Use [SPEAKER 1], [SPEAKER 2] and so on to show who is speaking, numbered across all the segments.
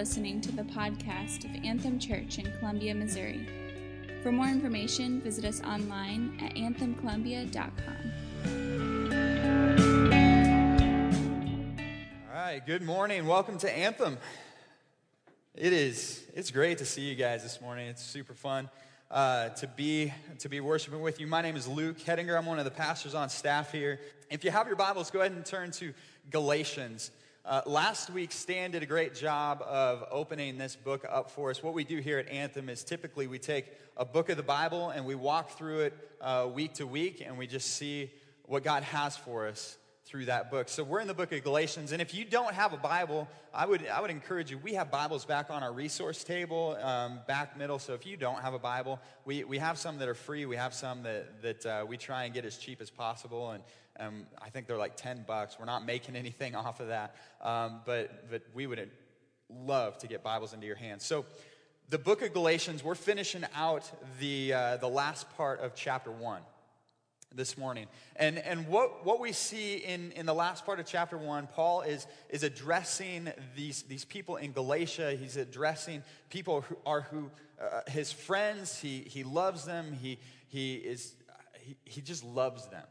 [SPEAKER 1] listening to the podcast of Anthem Church in Columbia, Missouri. For more information, visit us online at anthemcolumbia.com.
[SPEAKER 2] All right, good morning. Welcome to Anthem. It is it's great to see you guys this morning. It's super fun uh, to be to be worshiping with you. My name is Luke Hettinger. I'm one of the pastors on staff here. If you have your Bibles, go ahead and turn to Galatians. Uh, last week, Stan did a great job of opening this book up for us. What we do here at Anthem is typically we take a book of the Bible and we walk through it uh, week to week and we just see what God has for us through that book. So we're in the book of Galatians, and if you don't have a Bible, I would I would encourage you. We have Bibles back on our resource table, um, back middle. So if you don't have a Bible, we, we have some that are free. We have some that that uh, we try and get as cheap as possible, and um, I think they're like ten bucks. We're not making anything off of that, um, but but we would love to get Bibles into your hands. So. The book of Galatians, we're finishing out the, uh, the last part of chapter one this morning. And, and what, what we see in, in the last part of chapter one, Paul is, is addressing these, these people in Galatia. He's addressing people who are who, uh, his friends. He, he loves them. He, he, is, he, he just loves them.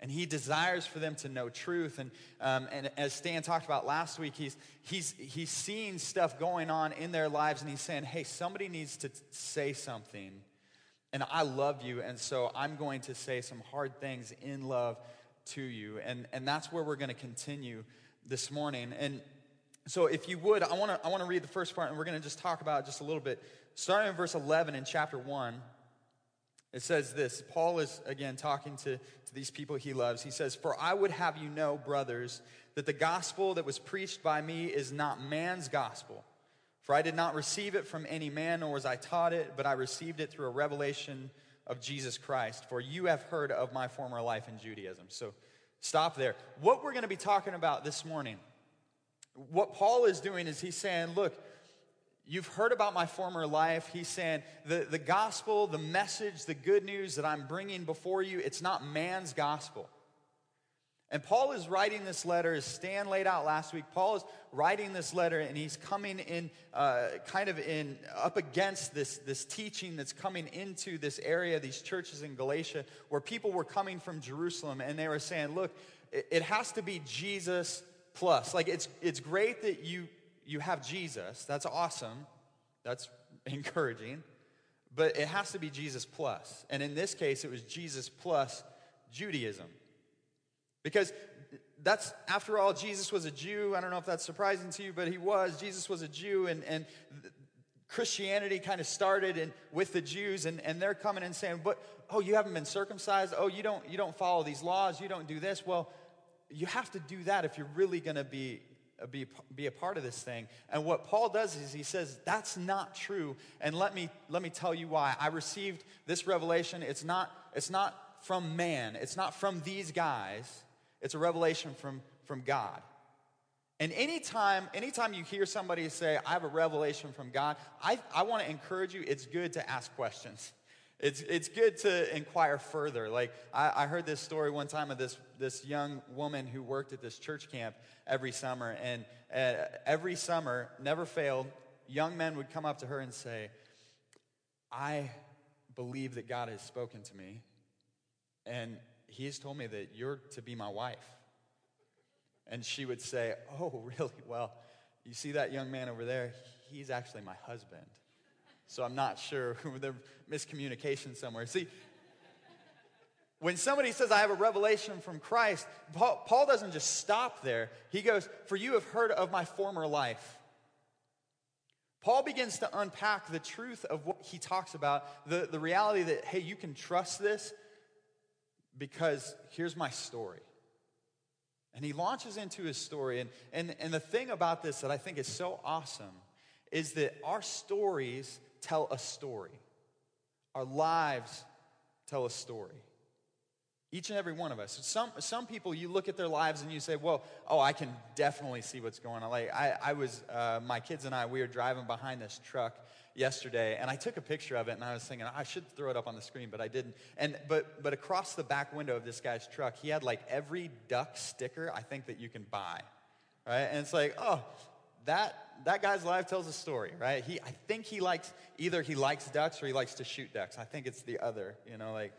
[SPEAKER 2] And he desires for them to know truth. And, um, and as Stan talked about last week, he's, he's, he's seeing stuff going on in their lives, and he's saying, hey, somebody needs to say something and I love you, and so I'm going to say some hard things in love to you. And, and that's where we're going to continue this morning. And so, if you would, I want to I want to read the first part, and we're going to just talk about just a little bit. Starting in verse 11 in chapter 1, it says this Paul is again talking to, to these people he loves. He says, For I would have you know, brothers, that the gospel that was preached by me is not man's gospel. For I did not receive it from any man, nor was I taught it, but I received it through a revelation of Jesus Christ. For you have heard of my former life in Judaism. So stop there. What we're going to be talking about this morning, what Paul is doing is he's saying, look, You've heard about my former life. He's saying the, the gospel, the message, the good news that I'm bringing before you, it's not man's gospel. And Paul is writing this letter, as Stan laid out last week. Paul is writing this letter, and he's coming in, uh, kind of in, up against this, this teaching that's coming into this area, these churches in Galatia, where people were coming from Jerusalem, and they were saying, look, it, it has to be Jesus plus. Like, it's, it's great that you, you have Jesus. That's awesome. That's encouraging. But it has to be Jesus plus. And in this case, it was Jesus plus Judaism. Because that's, after all, Jesus was a Jew. I don't know if that's surprising to you, but he was. Jesus was a Jew, and, and Christianity kind of started in, with the Jews, and, and they're coming and saying, but, oh, you haven't been circumcised? Oh, you don't, you don't follow these laws? You don't do this? Well, you have to do that if you're really going to be Uh, be, be a part of this thing. And what Paul does is he says, that's not true. And let me, let me tell you why. I received this revelation. It's not, it's not from man, it's not from these guys. It's a revelation from, from God. And anytime, anytime you hear somebody say, I have a revelation from God, I, I want to encourage you, it's good to ask questions. It's, it's good to inquire further. Like, I, I heard this story one time of this, this young woman who worked at this church camp every summer. And uh, every summer, never failed, young men would come up to her and say, I believe that God has spoken to me. And he has told me that you're to be my wife. And she would say, Oh, really? Well, you see that young man over there? He's actually my husband. So I'm not sure the miscommunication somewhere. See, when somebody says, I have a revelation from Christ, Paul, Paul doesn't just stop there. He goes, For you have heard of my former life. Paul begins to unpack the truth of what he talks about, the, the reality that, hey, you can trust this because here's my story. And he launches into his story. And, and, and the thing about this that I think is so awesome is that our stories tell a story, our lives tell a story. Each and every one of us. Some, some people, you look at their lives and you say, well, oh, I can definitely see what's going on. Like, I, I was, uh, my kids and I, we were driving behind this truck yesterday, and I took a picture of it, and I was thinking I should throw it up on the screen, but I didn't. And but but across the back window of this guy's truck, he had like every duck sticker I think that you can buy, right? And it's like, oh, that that guy's life tells a story, right? He, I think he likes, either he likes ducks or he likes to shoot ducks. I think it's the other, you know, like,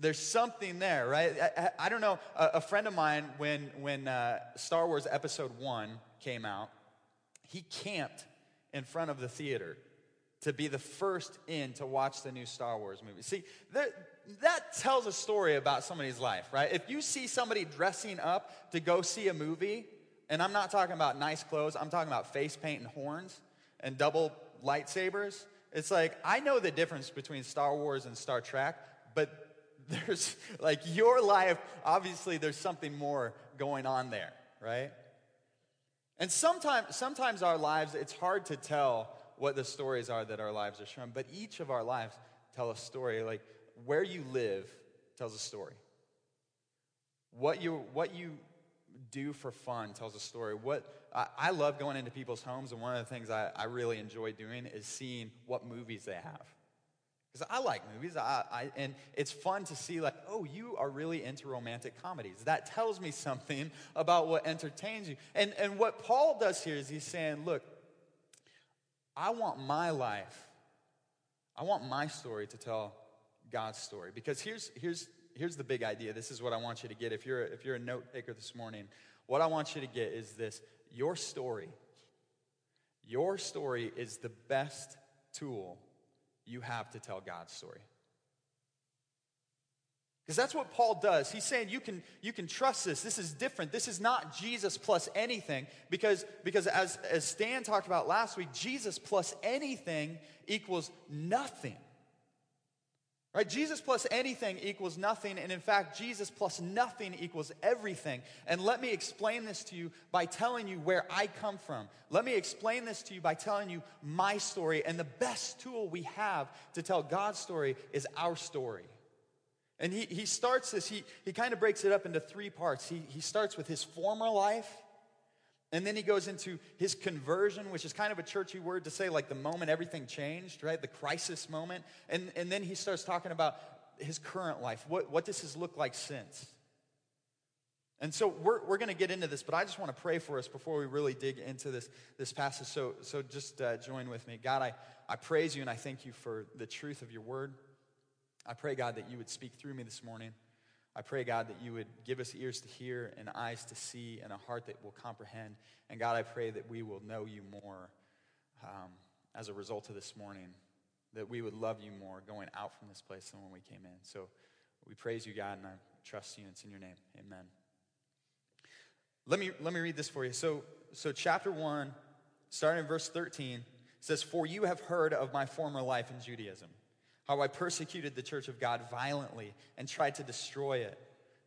[SPEAKER 2] there's something there, right? I, I don't know. A, a, friend of mine, when, when uh, Star Wars Episode 1 came out, he camped in front of the theater to be the first in to watch the new Star Wars movie. See, that, that tells a story about somebody's life, right? If you see somebody dressing up to go see a movie, and I'm not talking about nice clothes, I'm talking about face paint and horns and double lightsabers. It's like, I know the difference between Star Wars and Star Trek, but there's like your life, obviously, there's something more going on there, right? And sometimes, sometimes our lives, it's hard to tell what the stories are that our lives are shown, but each of our lives tell a story. Like where you live tells a story. What you, what you do for fun tells a story. What I, I love going into people's homes, and one of the things I, I really enjoy doing is seeing what movies they have. Because I like movies, I, I, and it's fun to see, like, oh, you are really into romantic comedies. That tells me something about what entertains you. And, and what Paul does here is he's saying, look, I want my life, I want my story to tell God's story. Because here's, here's, here's the big idea. This is what I want you to get. If you're, if you're a note taker this morning, what I want you to get is this your story, your story is the best tool you have to tell God's story. Because that's what Paul does. He's saying you can, you can trust this. This is different. This is not Jesus plus anything. Because, because as, as Stan talked about last week, Jesus plus anything equals nothing. Right? Jesus plus anything equals nothing. And in fact, Jesus plus nothing equals everything. And let me explain this to you by telling you where I come from. Let me explain this to you by telling you my story. And the best tool we have to tell God's story is our story. And he, he starts this, he, he kind of breaks it up into three parts. He, he starts with his former life, and then he goes into his conversion, which is kind of a churchy word to say, like the moment everything changed, right? The crisis moment. And, and then he starts talking about his current life. What, what does his look like since? And so we're, we're going to get into this, but I just want to pray for us before we really dig into this, this passage. So, so just uh, join with me. God, I, I praise you and I thank you for the truth of your word. I pray, God, that you would speak through me this morning. I pray, God, that you would give us ears to hear and eyes to see and a heart that will comprehend. And God, I pray that we will know you more um, as a result of this morning, that we would love you more going out from this place than when we came in. So we praise you, God, and I trust you. And it's in your name. Amen. Let me, let me read this for you. So, so chapter 1, starting in verse 13, says, For you have heard of my former life in Judaism how I persecuted the church of God violently and tried to destroy it.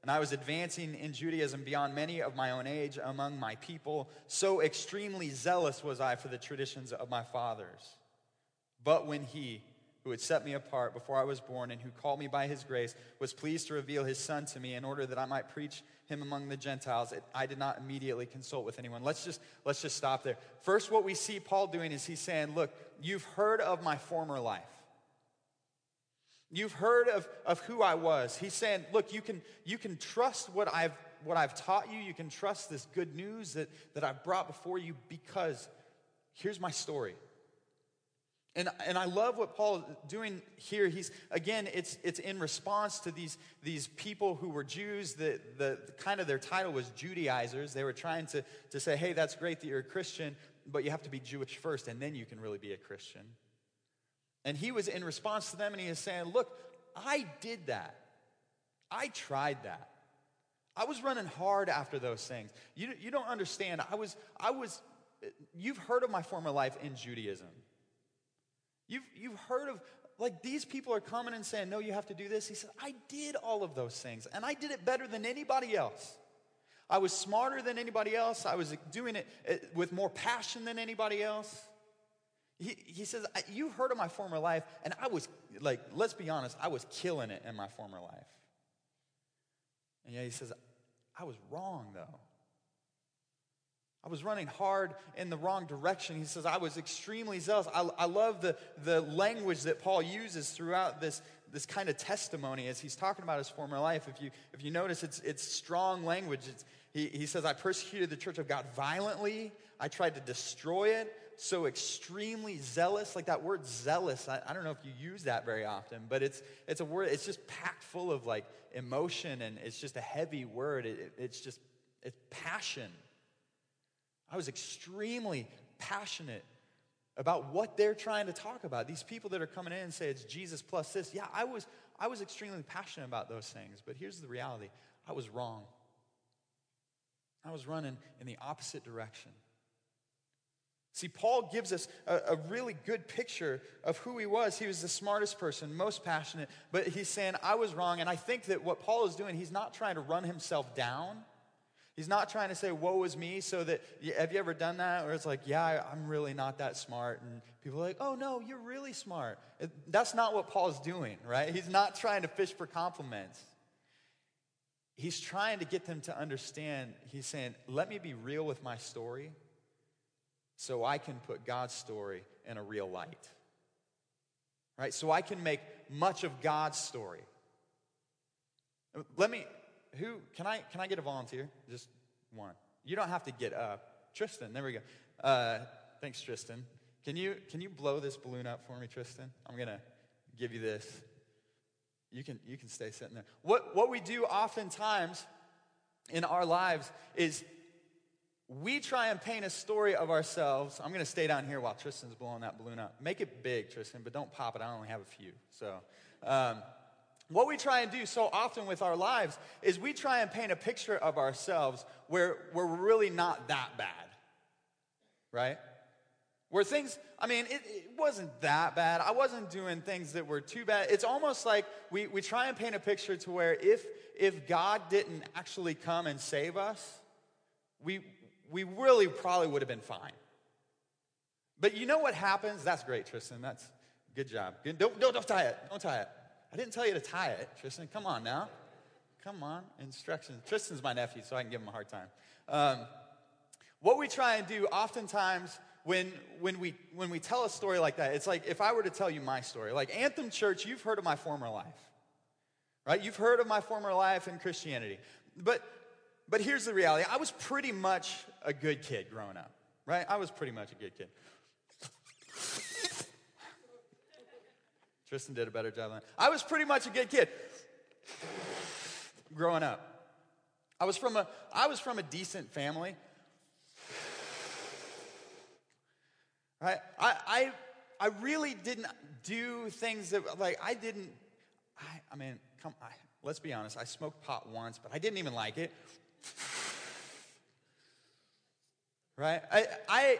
[SPEAKER 2] And I was advancing in Judaism beyond many of my own age among my people. So extremely zealous was I for the traditions of my fathers. But when he, who had set me apart before I was born and who called me by his grace, was pleased to reveal his son to me in order that I might preach him among the Gentiles, it, I did not immediately consult with anyone. Let's just, let's just stop there. First, what we see Paul doing is he's saying, Look, you've heard of my former life. You've heard of, of who I was. He's saying, look, you can, you can trust what I've, what I've taught you. You can trust this good news that, that I've brought before you because here's my story. And, and I love what Paul is doing here. He's again, it's it's in response to these, these people who were Jews. The, the, the kind of their title was Judaizers. They were trying to, to say, hey, that's great that you're a Christian, but you have to be Jewish first, and then you can really be a Christian. And he was in response to them and he is saying, Look, I did that. I tried that. I was running hard after those things. You, you don't understand. I was, I was, you've heard of my former life in Judaism. You've, you've heard of, like, these people are coming and saying, No, you have to do this. He said, I did all of those things, and I did it better than anybody else. I was smarter than anybody else. I was doing it eh, with more passion than anybody else. He, he says, You heard of my former life, and I was, like, let's be honest, I was killing it in my former life. And yet he says, I was wrong, though. I was running hard in the wrong direction. He says, I was extremely zealous. I, I love the, the language that Paul uses throughout this, this kind of testimony as he's talking about his former life. If you, if you notice, it's, it's strong language. It's, he, he says, I persecuted the church of God violently. I tried to destroy it. So extremely zealous. Like that word zealous, I, I don't know if you use that very often, but it's, it's a word, it's just packed full of like emotion and it's just a heavy word. It, it, it's just, it's passion. I was extremely passionate about what they're trying to talk about. These people that are coming in and say it's Jesus plus this. Yeah, I was, I was extremely passionate about those things, but here's the reality I was wrong. I was running in the opposite direction. See, Paul gives us a, a, really good picture of who he was. He was the smartest person, most passionate, but he's saying, I was wrong. And I think that what Paul is doing, he's not trying to run himself down. He's not trying to say, woe is me, so that, have you ever done that? Where it's like, yeah, I'm really not that smart. And people are like, oh, no, you're really smart. That's not what Paul's doing, right? He's not trying to fish for compliments. He's trying to get them to understand. He's saying, let me be real with my story so I can put God's story in a real light. Right? So I can make much of God's story. Let me, who can I can I get a volunteer? Just one. You don't have to get up. Tristan, there we go. Uh, thanks, Tristan. Can you can you blow this balloon up for me, Tristan? I'm gonna give you this. You can you can stay sitting there. What what we do oftentimes in our lives is we try and paint a story of ourselves. I'm going to stay down here while Tristan's blowing that balloon up. Make it big, Tristan, but don't pop it. I only have a few. So, um, what we try and do so often with our lives is we try and paint a picture of ourselves where we're really not that bad, right? Where things, I mean, it, it, wasn't that bad. I wasn't doing things that were too bad. It's almost like we, we try and paint a picture to where if, if God didn't actually come and save us, we, we really probably would have been fine. But you know what happens? That's great, Tristan. That's good job. Good. Don't, don't, don't tie it. Don't tie it. I didn't tell you to tie it, Tristan. Come on now. Come on. Instructions. Tristan's my nephew, so I can give him a hard time. Um, what we try and do oftentimes when, when, we, when we tell a story like that, it's like if I were to tell you my story, like Anthem Church, you've heard of my former life, right? You've heard of my former life in Christianity. But, but here's the reality I was pretty much a good kid growing up, right? I was pretty much a good kid. Tristan did a better job than I was pretty much a good kid growing up. I was from a I was from a decent family. Right? I I I really didn't do things that like I didn't I I mean, come I, let's be honest, I smoked pot once, but I didn't even like it. Right? I I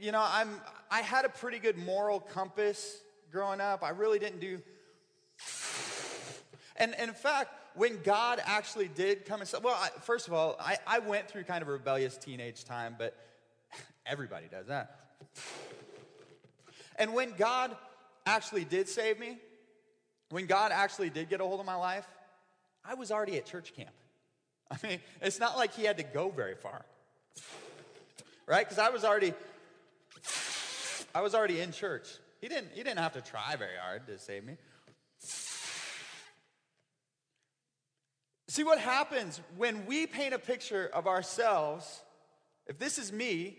[SPEAKER 2] you know, I'm I had a pretty good moral compass growing up. I really didn't do. And, and in fact, when God actually did come and say, well, I, first of all, I, I went through kind of a rebellious teenage time, but everybody does that. And when God actually did save me, when God actually did get a hold of my life, I was already at church camp. I mean, it's not like he had to go very far. Right? Because I was already I was already in church. He didn't, he didn't have to try very hard to save me. See what happens when we paint a picture of ourselves, if this is me,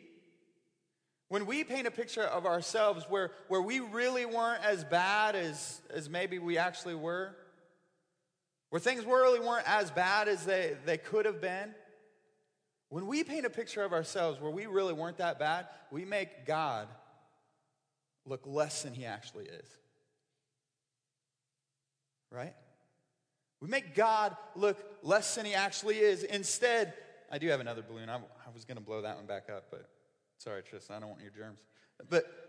[SPEAKER 2] when we paint a picture of ourselves where, where we really weren't as bad as, as maybe we actually were, where things really weren't as bad as they, they could have been, when we paint a picture of ourselves where we really weren't that bad, we make God look less than he actually is. Right? We make God look less than he actually is. Instead, I do have another balloon. I, I was going to blow that one back up, but sorry, Tristan, I don't want your germs. But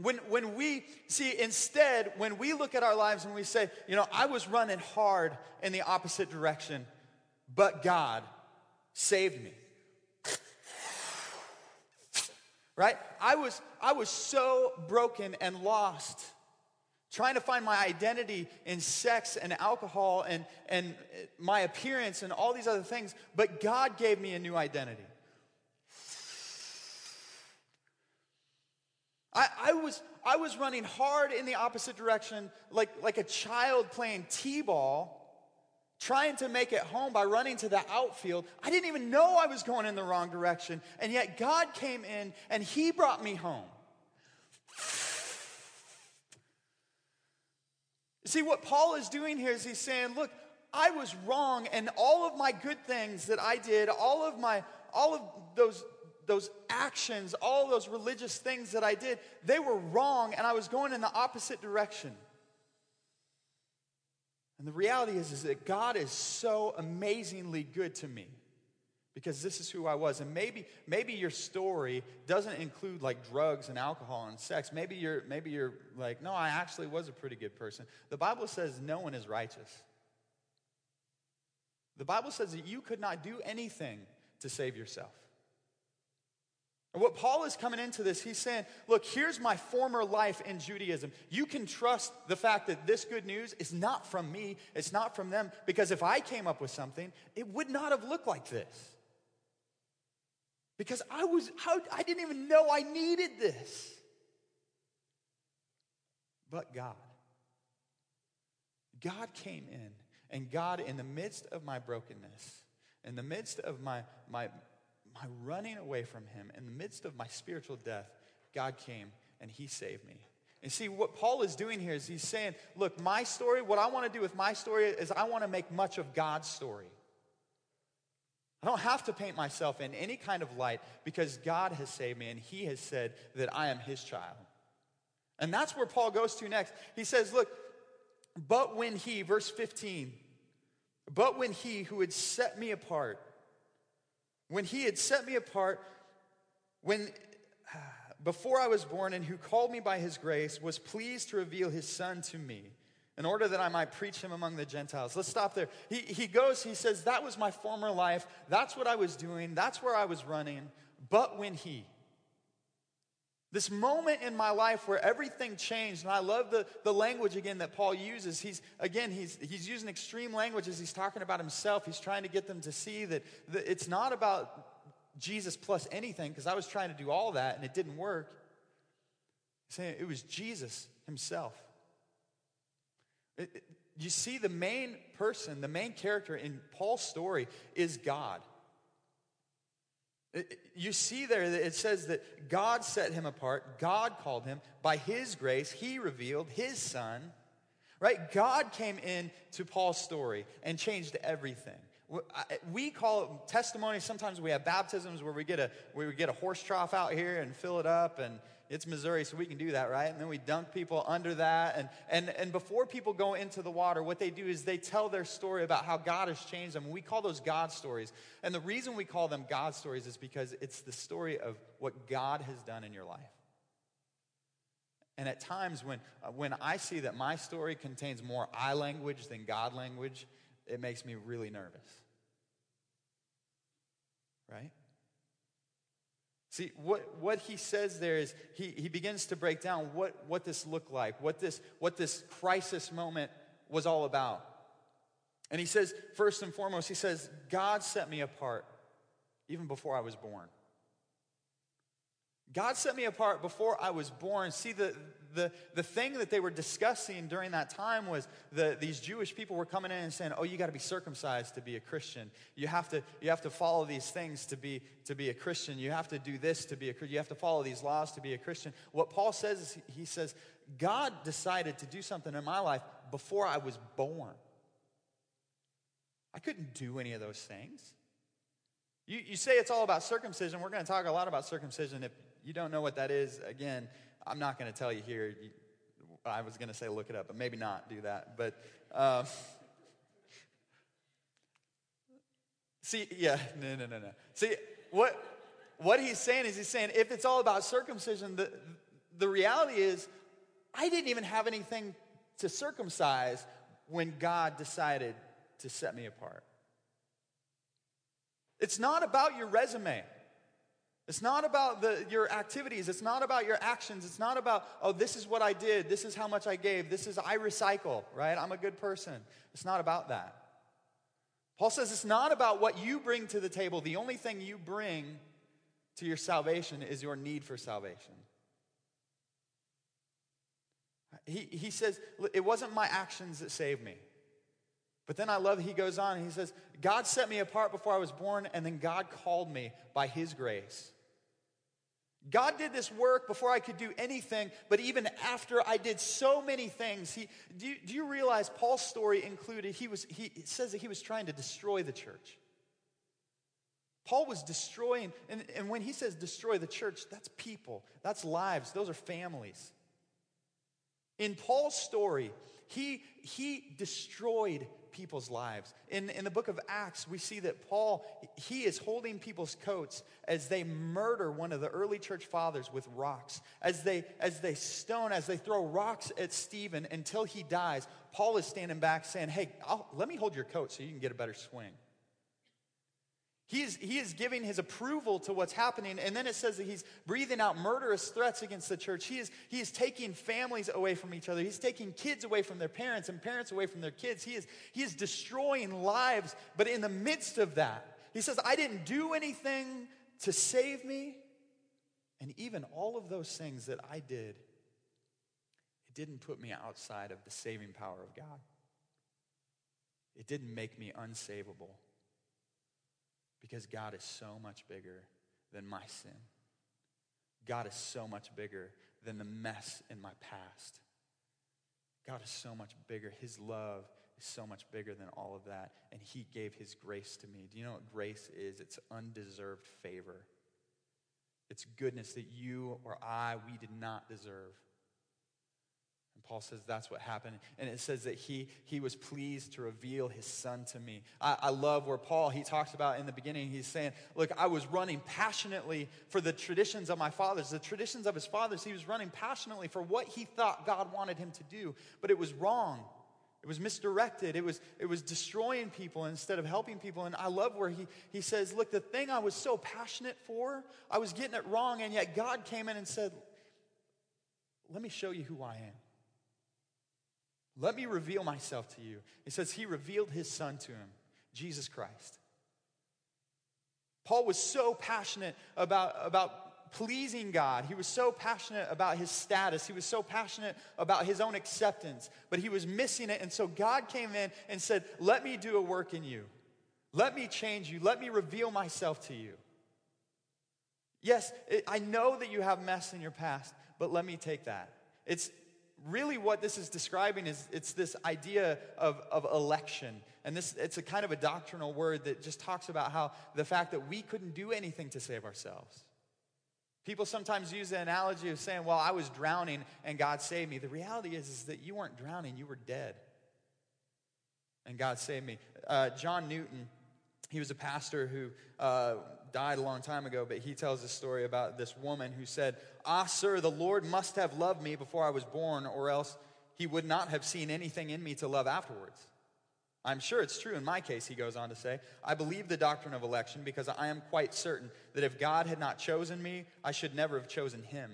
[SPEAKER 2] when, when we see, instead, when we look at our lives and we say, you know, I was running hard in the opposite direction, but God saved me. right? I was, I was so broken and lost, trying to find my identity in sex and alcohol and, and my appearance and all these other things, but God gave me a new identity. I, I, was, I was running hard in the opposite direction, like, like a child playing T ball, trying to make it home by running to the outfield. I didn't even know I was going in the wrong direction. And yet God came in and He brought me home. See, what Paul is doing here is he's saying, Look, I was wrong, and all of my good things that I did, all of my, all of those, those actions, all those religious things that I did, they were wrong, and I was going in the opposite direction. And the reality is, is that God is so amazingly good to me because this is who I was. And maybe, maybe your story doesn't include like drugs and alcohol and sex. Maybe you're, maybe you're like, no, I actually was a pretty good person. The Bible says no one is righteous. The Bible says that you could not do anything to save yourself. And what Paul is coming into this, he's saying, look, here's my former life in Judaism. You can trust the fact that this good news is not from me, it's not from them, because if I came up with something, it would not have looked like this. Because I was, I didn't even know I needed this. But God. God came in and God, in the midst of my brokenness, in the midst of my, my, my running away from Him, in the midst of my spiritual death, God came and He saved me. And see, what Paul is doing here is he's saying, look, my story, what I want to do with my story is I want to make much of God's story. I don't have to paint myself in any kind of light because God has saved me and He has said that I am His child. And that's where Paul goes to next. He says, look, but when he, verse 15, but when he who had set me apart, when he had set me apart, when before I was born, and who called me by his grace, was pleased to reveal his son to me in order that I might preach him among the Gentiles. Let's stop there. He, he goes, he says, That was my former life. That's what I was doing. That's where I was running. But when he, this moment in my life where everything changed, and I love the, the language again that Paul uses. He's again, he's he's using extreme language as he's talking about himself. He's trying to get them to see that, that it's not about Jesus plus anything, because I was trying to do all that and it didn't work. He's saying it was Jesus himself. It, it, you see, the main person, the main character in Paul's story is God. You see there that it says that God set him apart, God called him, by his grace, he revealed his son. Right? God came in to Paul's story and changed everything. We call it testimony. Sometimes we have baptisms where we get a we get a horse trough out here and fill it up and it's Missouri, so we can do that, right? And then we dunk people under that. And, and, and before people go into the water, what they do is they tell their story about how God has changed them. We call those God stories. And the reason we call them God stories is because it's the story of what God has done in your life. And at times when, uh, when I see that my story contains more I language than God language, it makes me really nervous. Right? See, what, what he says there is he, he begins to break down what, what this looked like, what this, what this crisis moment was all about. And he says, first and foremost, he says, God set me apart even before I was born. God set me apart before I was born. See, the, the, the thing that they were discussing during that time was the, these Jewish people were coming in and saying, oh, you got to be circumcised to be a Christian. You have to, you have to follow these things to be, to be a Christian. You have to do this to be a Christian. You have to follow these laws to be a Christian. What Paul says is, he says, God decided to do something in my life before I was born. I couldn't do any of those things. You, you say it's all about circumcision. We're going to talk a lot about circumcision. If you don't know what that is, again, I'm not going to tell you here. I was going to say look it up, but maybe not do that. But um, see, yeah, no, no, no, no. See, what what he's saying is he's saying if it's all about circumcision, the the reality is I didn't even have anything to circumcise when God decided to set me apart. It's not about your resume. It's not about the, your activities. It's not about your actions. It's not about, oh, this is what I did. This is how much I gave. This is, I recycle, right? I'm a good person. It's not about that. Paul says it's not about what you bring to the table. The only thing you bring to your salvation is your need for salvation. he, he says, It wasn't my actions that saved me. But then I love he goes on he says, God set me apart before I was born, and then God called me by his grace. God did this work before I could do anything, but even after I did so many things, he, do, you, do you realize Paul's story included, he, was, he says that he was trying to destroy the church. Paul was destroying, and, and when he says destroy the church, that's people, that's lives, those are families. In Paul's story, he, he destroyed people's lives. In, in the book of Acts, we see that Paul, he is holding people's coats as they murder one of the early church fathers with rocks. As they, as they stone, as they throw rocks at Stephen until he dies, Paul is standing back saying, Hey, I'll, let me hold your coat so you can get a better swing. He is, he is giving his approval to what's happening. And then it says that he's breathing out murderous threats against the church. He is, he is taking families away from each other. He's taking kids away from their parents and parents away from their kids. He is, he is destroying lives. But in the midst of that, he says, I didn't do anything to save me. And even all of those things that I did, it didn't put me outside of the saving power of God. It didn't make me unsavable because God is so much bigger than my sin. God is so much bigger than the mess in my past. God is so much bigger. His love is so much bigger than all of that. And He gave His grace to me. Do you know what grace is? It's undeserved favor, it's goodness that you or I, we did not deserve. Paul says that's what happened. And it says that he, he was pleased to reveal his son to me. I, I love where Paul, he talks about in the beginning, he's saying, Look, I was running passionately for the traditions of my fathers, the traditions of his fathers. He was running passionately for what he thought God wanted him to do, but it was wrong. It was misdirected. It was, it was destroying people instead of helping people. And I love where he, he says, Look, the thing I was so passionate for, I was getting it wrong, and yet God came in and said, Let me show you who I am. Let me reveal myself to you. He says he revealed his son to him, Jesus Christ. Paul was so passionate about, about pleasing God. He was so passionate about his status. He was so passionate about his own acceptance, but he was missing it. And so God came in and said, Let me do a work in you. Let me change you. Let me reveal myself to you. Yes, it, I know that you have mess in your past, but let me take that. It's, really what this is describing is it's this idea of, of election. And this it's a kind of a doctrinal word that just talks about how the fact that we couldn't do anything to save ourselves. People sometimes use the analogy of saying well i was drowning and god saved me. The reality is, is that you weren't drowning you were dead. And god saved me. Uh, john newton he was a pastor who uh, died a long time ago, but he tells a story about this woman who said, Ah, sir, the Lord must have loved me before I was born, or else he would not have seen anything in me to love afterwards. I'm sure it's true in my case, he goes on to say. I believe the doctrine of election because I am quite certain that if God had not chosen me, I should never have chosen him.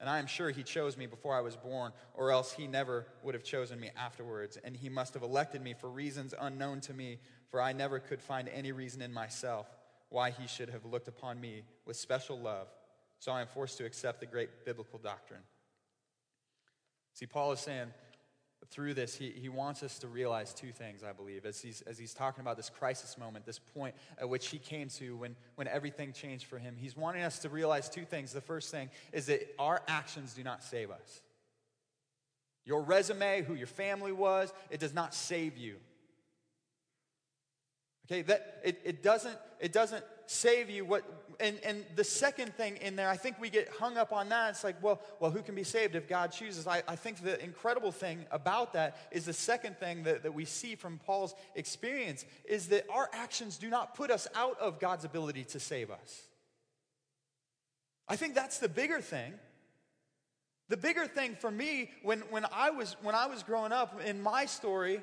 [SPEAKER 2] And I am sure he chose me before I was born, or else he never would have chosen me afterwards. And he must have elected me for reasons unknown to me, for I never could find any reason in myself why he should have looked upon me with special love. So I am forced to accept the great biblical doctrine. See, Paul is saying through this, he, he wants us to realize two things, I believe, as he's, as he's talking about this crisis moment, this point at which he came to when, when everything changed for him. He's wanting us to realize two things. The first thing is that our actions do not save us. Your resume, who your family was, it does not save you. Okay, that it, it doesn't it doesn't save you what and, and the second thing in there, I think we get hung up on that. It's like, well, well, who can be saved if God chooses? I, I think the incredible thing about that is the second thing that, that we see from Paul's experience is that our actions do not put us out of God's ability to save us. I think that's the bigger thing. The bigger thing for me when, when, I was, when I was growing up in my story,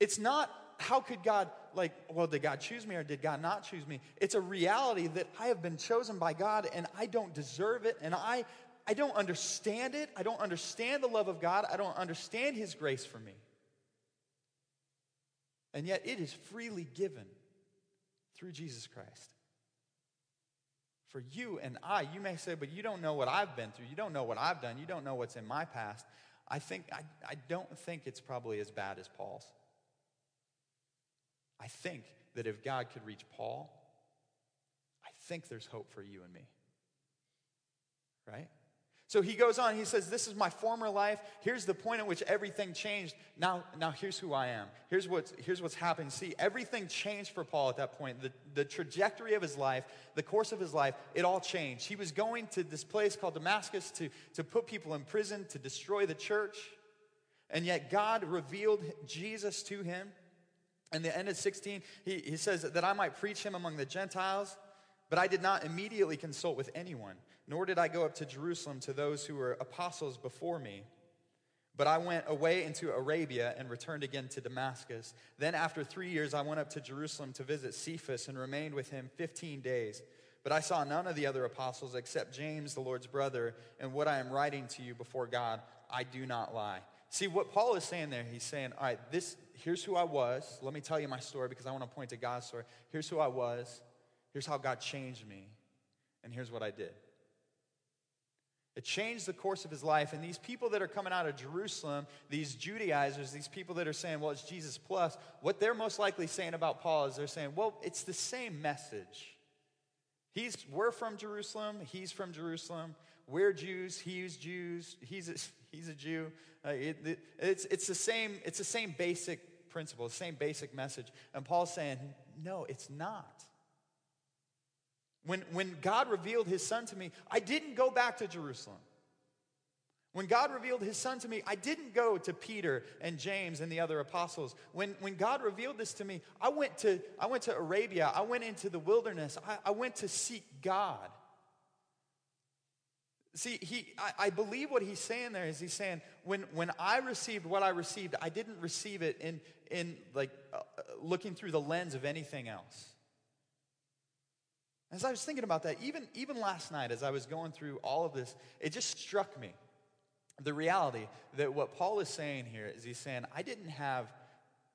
[SPEAKER 2] it's not how could God, like, well, did God choose me or did God not choose me? It's a reality that I have been chosen by God and I don't deserve it and I, I don't understand it. I don't understand the love of God. I don't understand His grace for me. And yet it is freely given through Jesus Christ. For you and I, you may say, but you don't know what I've been through. You don't know what I've done. You don't know what's in my past. I think I, I don't think it's probably as bad as Paul's. I think that if God could reach Paul, I think there's hope for you and me. Right? So he goes on, he says, This is my former life. Here's the point at which everything changed. Now, now here's who I am. Here's what's, here's what's happened. See, everything changed for Paul at that point. The, the trajectory of his life, the course of his life, it all changed. He was going to this place called Damascus to, to put people in prison, to destroy the church. And yet God revealed Jesus to him. And the end of 16, he, he says that I might preach him among the Gentiles. But I did not immediately consult with anyone, nor did I go up to Jerusalem to those who were apostles before me. But I went away into Arabia and returned again to Damascus. Then, after three years, I went up to Jerusalem to visit Cephas and remained with him 15 days. But I saw none of the other apostles except James, the Lord's brother. And what I am writing to you before God, I do not lie. See, what Paul is saying there, he's saying, All right, this, here's who I was. Let me tell you my story because I want to point to God's story. Here's who I was. Here's how God changed me, and here's what I did. It changed the course of his life. And these people that are coming out of Jerusalem, these Judaizers, these people that are saying, well, it's Jesus plus, what they're most likely saying about Paul is they're saying, well, it's the same message. He's, we're from Jerusalem, he's from Jerusalem. We're Jews, he's Jews, he's a, he's a Jew. Uh, it, it, it's, it's, the same, it's the same basic principle, the same basic message. And Paul's saying, no, it's not. When, when God revealed his son to me, I didn't go back to Jerusalem. When God revealed his son to me, I didn't go to Peter and James and the other apostles. When, when God revealed this to me, I went to, I went to Arabia. I went into the wilderness. I, I went to seek God. See, he, I, I, believe what he's saying there is he's saying, when, when I received what I received, I didn't receive it in, in like uh, looking through the lens of anything else. As I was thinking about that, even, even last night as I was going through all of this, it just struck me the reality that what Paul is saying here is he's saying, I didn't have,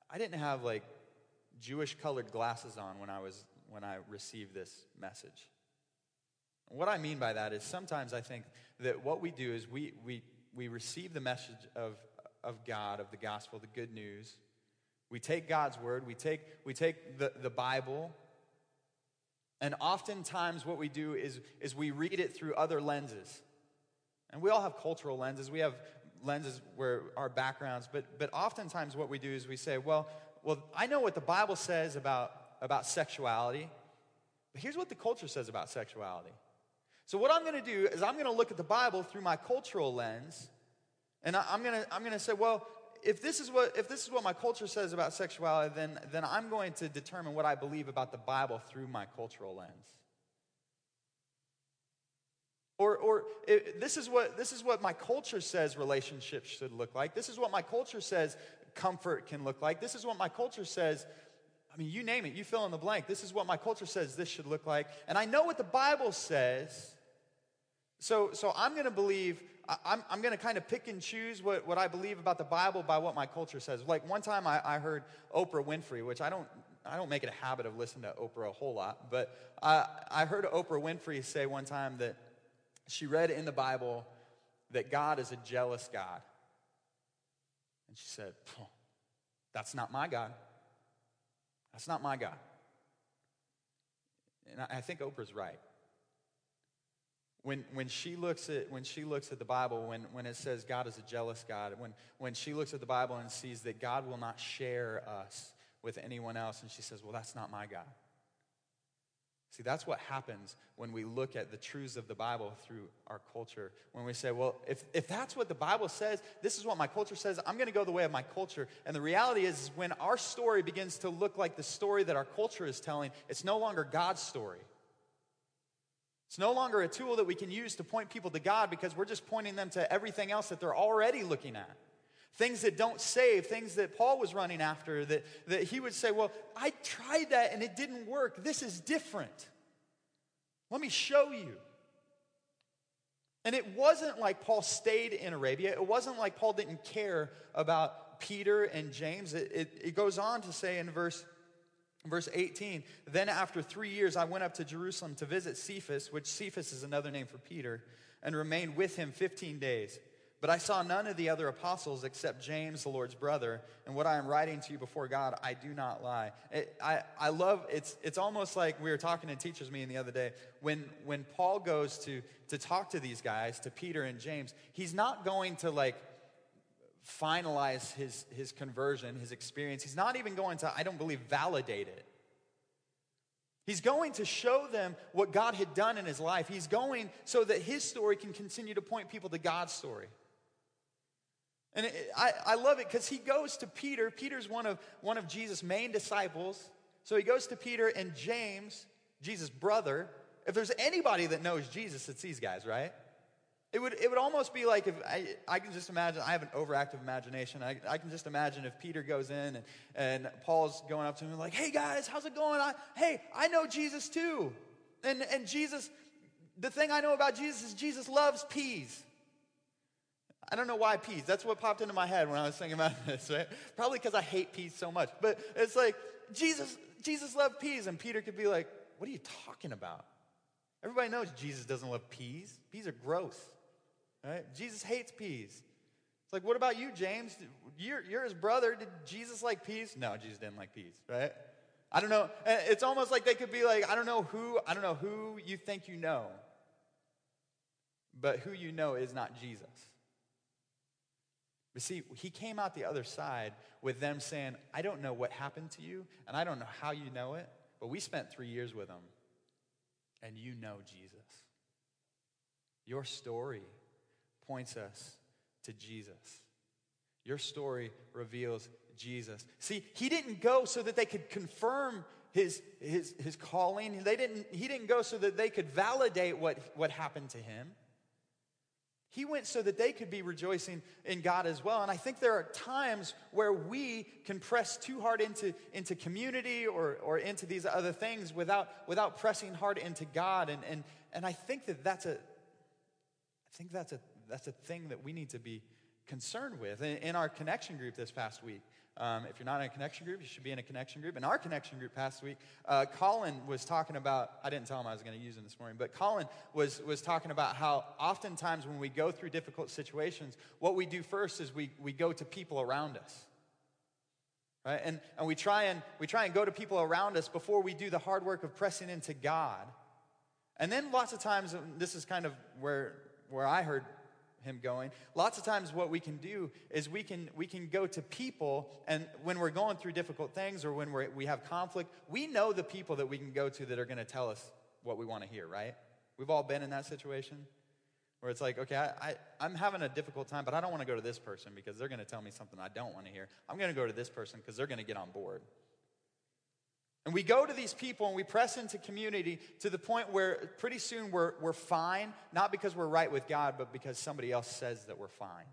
[SPEAKER 2] I didn't have like Jewish colored glasses on when I was when I received this message. What I mean by that is sometimes I think that what we do is we, we, we receive the message of, of God, of the gospel, the good news. We take God's word, we take, we take the, the Bible, and oftentimes, what we do is, is we read it through other lenses. And we all have cultural lenses. We have lenses where our backgrounds, but, but oftentimes, what we do is we say, well, well, I know what the Bible says about, about sexuality, but here's what the culture says about sexuality. So, what I'm going to do is I'm going to look at the Bible through my cultural lens, and I, I'm going to, I'm going to say, well, if this is what if this is what my culture says about sexuality, then then I'm going to determine what I believe about the Bible through my cultural lens. Or, or it, this, is what, this is what my culture says relationships should look like. This is what my culture says comfort can look like. This is what my culture says. I mean, you name it, you fill in the blank. This is what my culture says this should look like. And I know what the Bible says. So, so I'm going to believe I'm, I'm going to kind of pick and choose what, what I believe about the Bible by what my culture says. Like one time I, I heard Oprah Winfrey, which I don't, I don't make it a habit of listening to Oprah a whole lot, but I, I heard Oprah Winfrey say one time that she read in the Bible that God is a jealous God. And she said, That's not my God. That's not my God. And I, think Oprah's right when, when, she looks at, when she looks at the Bible, when, when it says God is a jealous God, when, when she looks at the Bible and sees that God will not share us with anyone else, and she says, Well, that's not my God. See, that's what happens when we look at the truths of the Bible through our culture. When we say, well, if, if that's what the Bible says, this is what my culture says, I'm going to go the way of my culture. And the reality is, when our story begins to look like the story that our culture is telling, it's no longer God's story. It's no longer a tool that we can use to point people to God because we're just pointing them to everything else that they're already looking at. Things that don't save, things that Paul was running after, that, that he would say, Well, I tried that and it didn't work. This is different. Let me show you. And it wasn't like Paul stayed in Arabia. It wasn't like Paul didn't care about Peter and James. It, it, it goes on to say in verse Verse 18, then after three years, I went up to Jerusalem to visit Cephas, which Cephas is another name for Peter, and remained with him 15 days. But I saw none of the other apostles except James, the Lord's brother. And what I am writing to you before God, I do not lie. It, I, I love, it's, it's almost like we were talking in teacher's meeting the other day. When, when Paul goes to, to talk to these guys, to Peter and James, he's not going to like finalize his, his conversion, his experience. He's not even going to, I don't believe, validate it. He's going to show them what God had done in his life. He's going so that his story can continue to point people to God's story. And it, I, I love it because he goes to Peter. Peter's one of, one of Jesus' main disciples. So he goes to Peter and James, Jesus' brother. If there's anybody that knows Jesus, it's these guys, right? It would, it would almost be like if I, I can just imagine, I have an overactive imagination. I, I can just imagine if Peter goes in and, and Paul's going up to him like, hey guys, how's it going? I, hey, I know Jesus too. And, and Jesus, the thing I know about Jesus is Jesus loves peas. I don't know why peas. That's what popped into my head when I was thinking about this, right? Probably because I hate peas so much. But it's like, Jesus, Jesus loved peas. And Peter could be like, what are you talking about? Everybody knows Jesus doesn't love peas. Peas are gross. Right? Jesus hates peas. It's like, what about you, James? You're, you're his brother. Did Jesus like peas? No, Jesus didn't like peas, right? I don't know. Eh, it's almost like they could be like, I don't know who, I don't know who you think you know, but who you know is not Jesus. But see, he came out the other side with them saying, I don't know what happened to you, and I don't know how you know it, but we spent three years with him, and you know Jesus. Your story points us to Jesus. Your story reveals Jesus. See, he didn't go so that they could confirm his, his, his calling. They didn't, he didn't go so that they could validate what, what happened to him. He went so that they could be rejoicing in God as well. And I think there are times where we can press too hard into, into community or, or into these other things without, without pressing hard into God. And, and, and I think that that's a, I think that's a, that's a thing that we need to be concerned with. In, in our connection group this past week, um, if you're not in a connection group, you should be in a connection group. In our connection group past week, uh, Colin was talking about, I didn't tell him I was going to use him this morning, but Colin was, was talking about how oftentimes when we go through difficult situations, what we do first is we, we go to people around us. Right? And, and we, try and, we try and go to people around us before we do the hard work of pressing into God. And then lots of times, this is kind of where, where I heard him going. Lots of times what we can do is we can we can go to people and when we're going through difficult things or when we're, we have conflict we know the people that we can go to that are going to tell us what we want to hear right? We've all been in that situation where it's like okay I, I, i'm having a difficult time but i don't want to go to this person because they're going to tell me something i don't want to hear. I'm going to go to this person because they're going to get on board and we go to these people and we press into community to the point where pretty soon we're, we're fine, not because we're right with God, but because somebody else says that we're fine.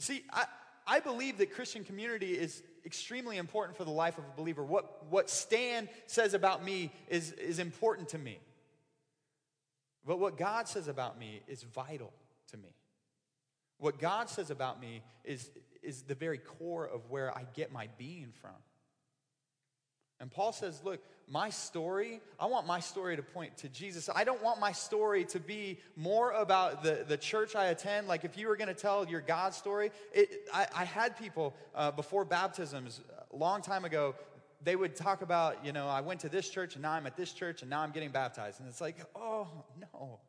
[SPEAKER 2] See, I, I believe that Christian community is extremely important for the life of a believer. What, what Stan says about me is, is important to me. But what God says about me is vital to me. What God says about me is, is the very core of where I get my being from. And Paul says, Look, my story, I want my story to point to Jesus. I don't want my story to be more about the, the church I attend. Like, if you were going to tell your God story, it, I, I, had people uh, before baptisms a long time ago, they would talk about, you know, I went to this church and now I'm at this church and now I'm getting baptized. And it's like, oh, no.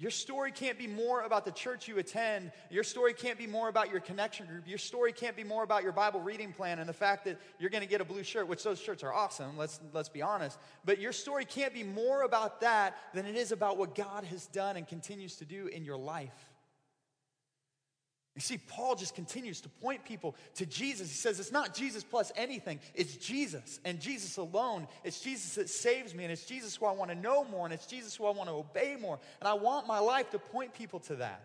[SPEAKER 2] Your story can't be more about the church you attend. Your story can't be more about your connection group. Your story can't be more about your Bible reading plan and the fact that you're going to get a blue shirt, which those shirts are awesome, let's, let's be honest. But your story can't be more about that than it is about what God has done and continues to do in your life. You see, Paul just continues to point people to Jesus. He says, It's not Jesus plus anything, it's Jesus and Jesus alone. It's Jesus that saves me, and it's Jesus who I want to know more, and it's Jesus who I want to obey more. And I want my life to point people to that.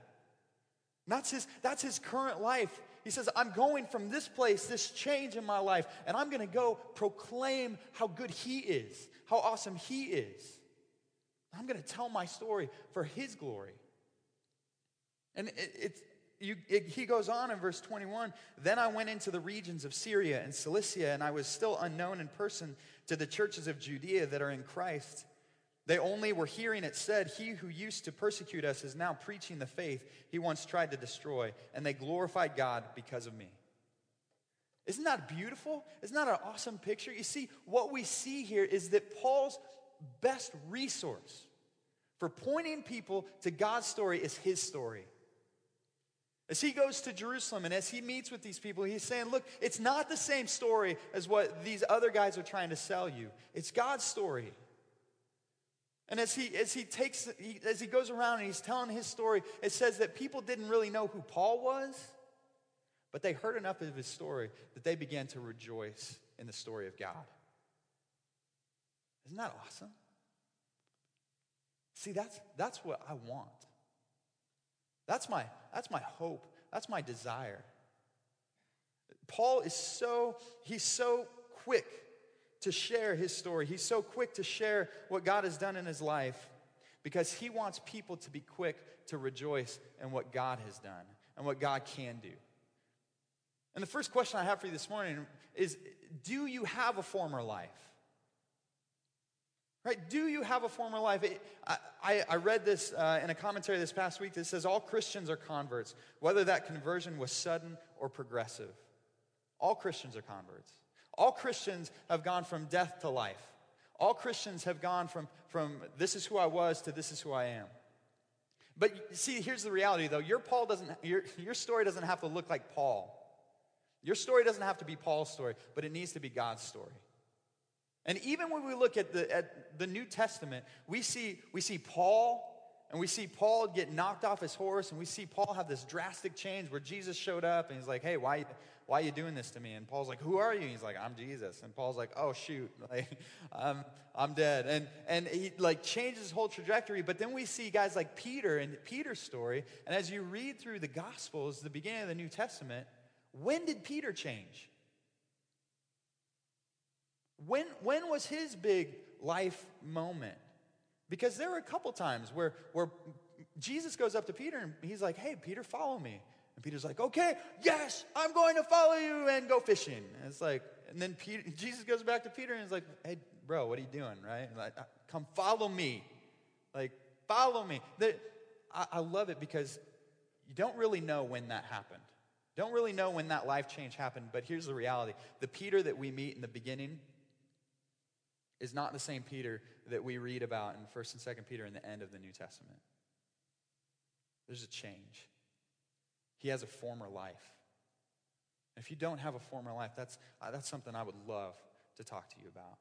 [SPEAKER 2] That's his, that's his current life. He says, I'm going from this place, this change in my life, and I'm going to go proclaim how good he is, how awesome he is. I'm going to tell my story for his glory. And it, it's you, it, he goes on in verse 21 Then I went into the regions of Syria and Cilicia, and I was still unknown in person to the churches of Judea that are in Christ. They only were hearing it said, He who used to persecute us is now preaching the faith he once tried to destroy, and they glorified God because of me. Isn't that beautiful? Isn't that an awesome picture? You see, what we see here is that Paul's best resource for pointing people to God's story is his story. As he goes to Jerusalem and as he meets with these people, he's saying, Look, it's not the same story as what these other guys are trying to sell you, it's God's story. And as he, as he takes, he, as he goes around and he's telling his story, it says that people didn't really know who Paul was, but they heard enough of his story that they began to rejoice in the story of God. Isn't that awesome? See, that's, that's what I want. That's my, that's my hope. That's my desire. Paul is so, he's so quick to share his story. He's so quick to share what God has done in his life because he wants people to be quick to rejoice in what God has done and what God can do. And the first question I have for you this morning is Do you have a former life? Right? Do you have a former life? I, I, I read this uh, in a commentary this past week that says all Christians are converts, whether that conversion was sudden or progressive. All Christians are converts. All Christians have gone from death to life. All Christians have gone from, from this is who I was to this is who I am. But see, here's the reality though. Your Paul doesn't your, your story doesn't have to look like Paul. Your story doesn't have to be Paul's story, but it needs to be God's story. And even when we look at the, at the New Testament, we see, we see Paul and we see Paul get knocked off his horse, and we see Paul have this drastic change where Jesus showed up and he's like, Hey, why, why are you doing this to me? And Paul's like, Who are you? And he's like, I'm Jesus. And Paul's like, Oh, shoot, like, I'm, I'm dead. And, and he like changes his whole trajectory. But then we see guys like Peter and Peter's story. And as you read through the Gospels, the beginning of the New Testament, when did Peter change? When, when was his big life moment? Because there were a couple times where, where Jesus goes up to Peter and he's like, Hey, Peter, follow me. And Peter's like, Okay, yes, I'm going to follow you and go fishing. And it's like, and then Peter, Jesus goes back to Peter and he's like, Hey, bro, what are you doing, right? Like, uh, Come follow me. Like, follow me. The, I, I love it because you don't really know when that happened. Don't really know when that life change happened, but here's the reality. The Peter that we meet in the beginning is not the same Peter that we read about in 1st and 2nd Peter in the end of the New Testament. There's a change. He has a former life. If you don't have a former life, that's, uh, that's something I would love to talk to you about.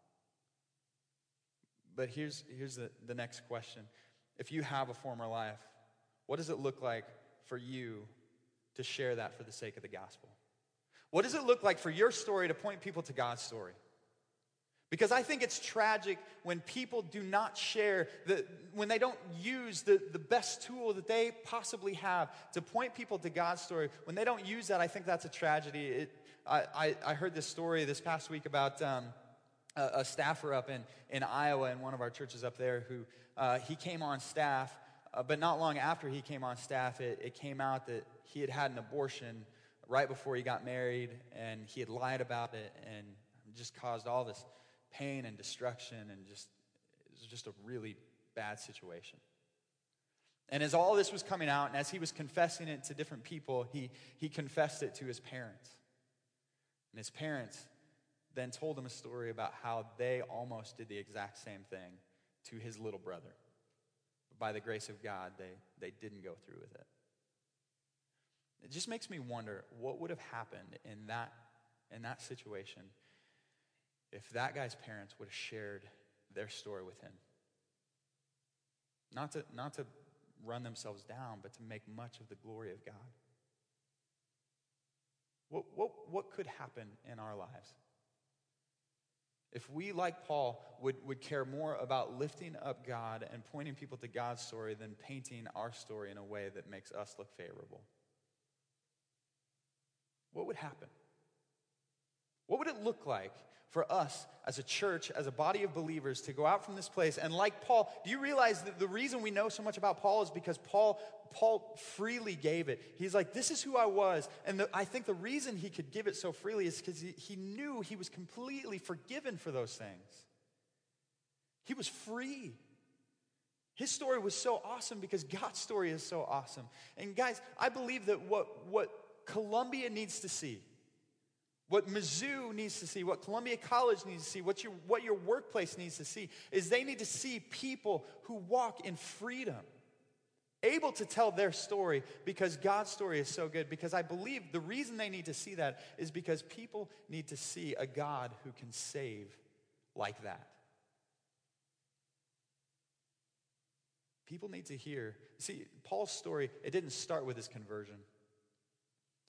[SPEAKER 2] But here's, here's the, the next question. If you have a former life, what does it look like for you to share that for the sake of the gospel? What does it look like for your story to point people to God's story? Because I think it's tragic when people do not share, the, when they don't use the, the best tool that they possibly have to point people to God's story. When they don't use that, I think that's a tragedy. It, I, I, heard this story this past week about um, a, a, staffer up in, in Iowa in one of our churches up there who uh, he came on staff, uh, but not long after he came on staff, it, it came out that he had had an abortion right before he got married and he had lied about it and just caused all this pain and destruction and just it was just a really bad situation. And as all this was coming out, and as he was confessing it to different people, he, he confessed it to his parents. And his parents then told him a story about how they almost did the exact same thing to his little brother. But by the grace of God, they, they didn't go through with it. It just makes me wonder what would have happened in that, in that situation if that guy's parents would have shared their story with him. Not to, not to run themselves down, but to make much of the glory of God. What, what, what could happen in our lives? If we, like Paul, would, would care more about lifting up God and pointing people to God's story than painting our story in a way that makes us look favorable, what would happen? What would it look like for us as a church, as a body of believers, to go out from this place. And like Paul, do you realize that the reason we know so much about Paul is because Paul, Paul freely gave it. He's like, this is who I was. And the, I think the reason he could give it so freely is because he, he knew he was completely forgiven for those things. He was free. His story was so awesome because God's story is so awesome. And guys, I believe that what, what Columbia needs to see, what Mizzou needs to see, what Columbia College needs to see, what your, what your workplace needs to see, is they need to see people who walk in freedom, able to tell their story because God's story is so good. Because I believe the reason they need to see that is because people need to see a God who can save like that. People need to hear. See, Paul's story, it didn't start with his conversion.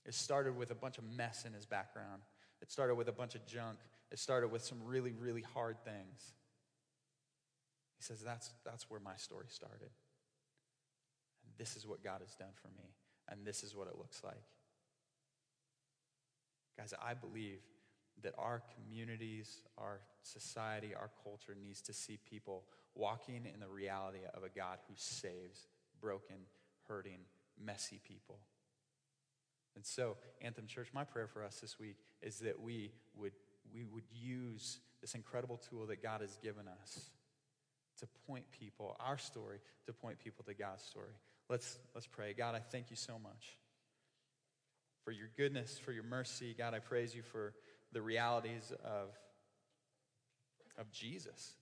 [SPEAKER 2] It started with a bunch of mess in his background. It started with a bunch of junk. It started with some really, really hard things. He says, That's, that's where my story started. And this is what God has done for me. And this is what it looks like. Guys, I believe that our communities, our society, our culture needs to see people walking in the reality of a God who saves broken, hurting, messy people. And so, Anthem Church, my prayer for us this week is that we would, we would use this incredible tool that God has given us to point people, our story, to point people to God's story. Let's, let's pray. God, I thank you so much for your goodness, for your mercy. God, I praise you for the realities of, of Jesus.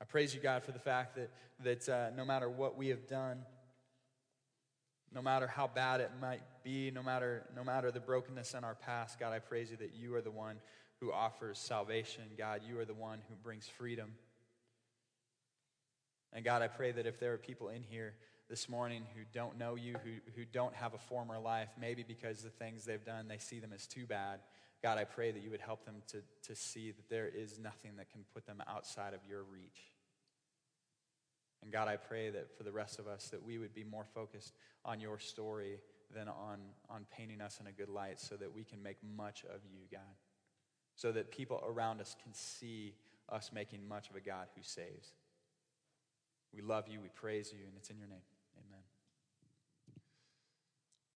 [SPEAKER 2] I praise you, God, for the fact that, that uh, no matter what we have done, no matter how bad it might be, no matter, no matter the brokenness in our past, God, I praise you that you are the one who offers salvation. God, you are the one who brings freedom. And God, I pray that if there are people in here this morning who don't know you, who, who don't have a former life, maybe because the things they've done, they see them as too bad, God, I pray that you would help them to, to see that there is nothing that can put them outside of your reach. And God, I pray that for the rest of us, that we would be more focused on your story than on, on painting us in a good light so that we can make much of you, God. So that people around us can see us making much of a God who saves. We love you, we praise you, and it's in your name.